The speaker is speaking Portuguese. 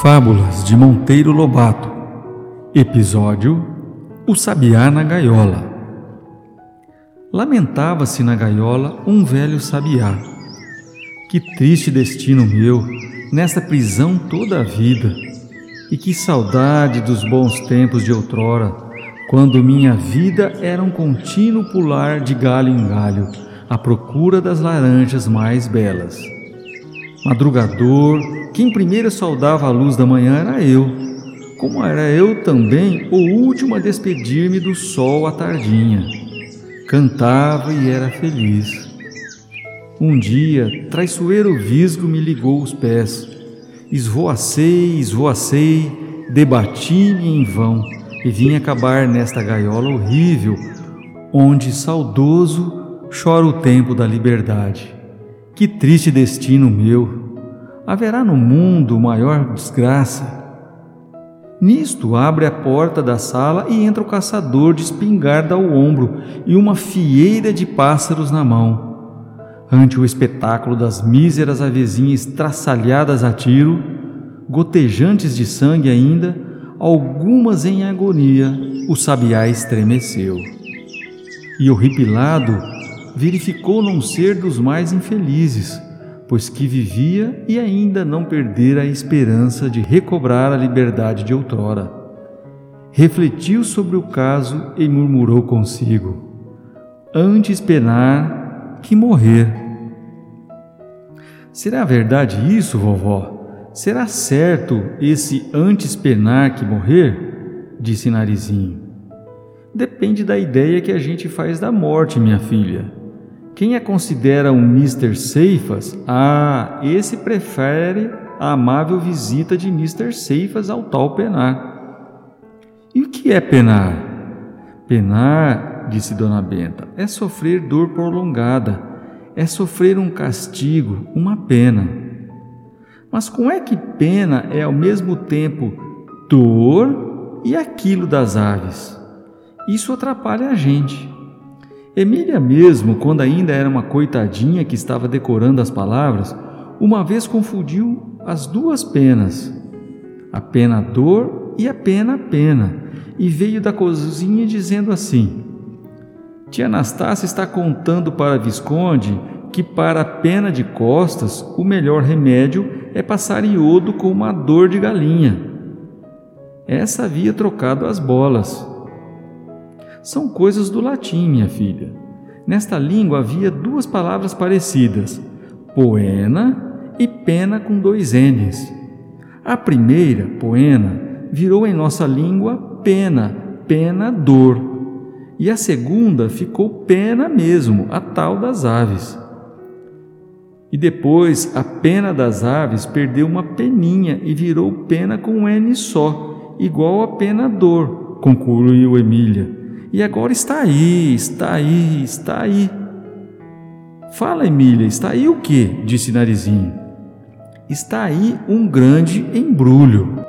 Fábulas de Monteiro Lobato Episódio O Sabiá na Gaiola Lamentava-se na gaiola um velho sabiá. Que triste destino meu, nesta prisão toda a vida, e que saudade dos bons tempos de outrora, quando minha vida era um contínuo pular de galho em galho, à procura das laranjas mais belas. Madrugador, quem primeiro saudava a luz da manhã era eu, como era eu também o último a despedir-me do sol à tardinha. Cantava e era feliz. Um dia, traiçoeiro visgo me ligou os pés. Esvoacei, esvoacei, debati-me em vão e vim acabar nesta gaiola horrível, onde saudoso chora o tempo da liberdade. Que triste destino meu! Haverá no mundo maior desgraça. Nisto abre a porta da sala e entra o caçador de espingarda ao ombro e uma fieira de pássaros na mão. Ante o espetáculo das míseras avezinhas traçalhadas a tiro, gotejantes de sangue ainda, algumas em agonia, o sabiá estremeceu. E horripilado, verificou não ser dos mais infelizes, pois que vivia e ainda não perdera a esperança de recobrar a liberdade de outrora. Refletiu sobre o caso e murmurou consigo: Antes penar que morrer. Será verdade isso, vovó? Será certo esse antes penar que morrer? Disse Narizinho. Depende da ideia que a gente faz da morte, minha filha. Quem a considera um Mr. Ceifas, ah, esse prefere a amável visita de Mr. Ceifas ao tal penar. E o que é penar? Penar, disse Dona Benta, é sofrer dor prolongada, é sofrer um castigo, uma pena. Mas como é que pena é ao mesmo tempo dor e aquilo das aves? Isso atrapalha a gente. Emília mesmo, quando ainda era uma coitadinha que estava decorando as palavras, uma vez confundiu as duas penas, a pena dor e a pena pena, e veio da cozinha dizendo assim: Tia Anastácia está contando para Visconde que para a pena de costas o melhor remédio é passar iodo com uma dor de galinha. Essa havia trocado as bolas. São coisas do latim, minha filha. Nesta língua havia duas palavras parecidas, poena e pena com dois N's. A primeira, poena, virou em nossa língua pena, pena, dor. E a segunda ficou pena mesmo, a tal das aves. E depois a pena das aves perdeu uma peninha e virou pena com um N só, igual a pena dor, concluiu Emília. E agora está aí, está aí, está aí. Fala, Emília, está aí o quê? disse Narizinho. Está aí um grande embrulho.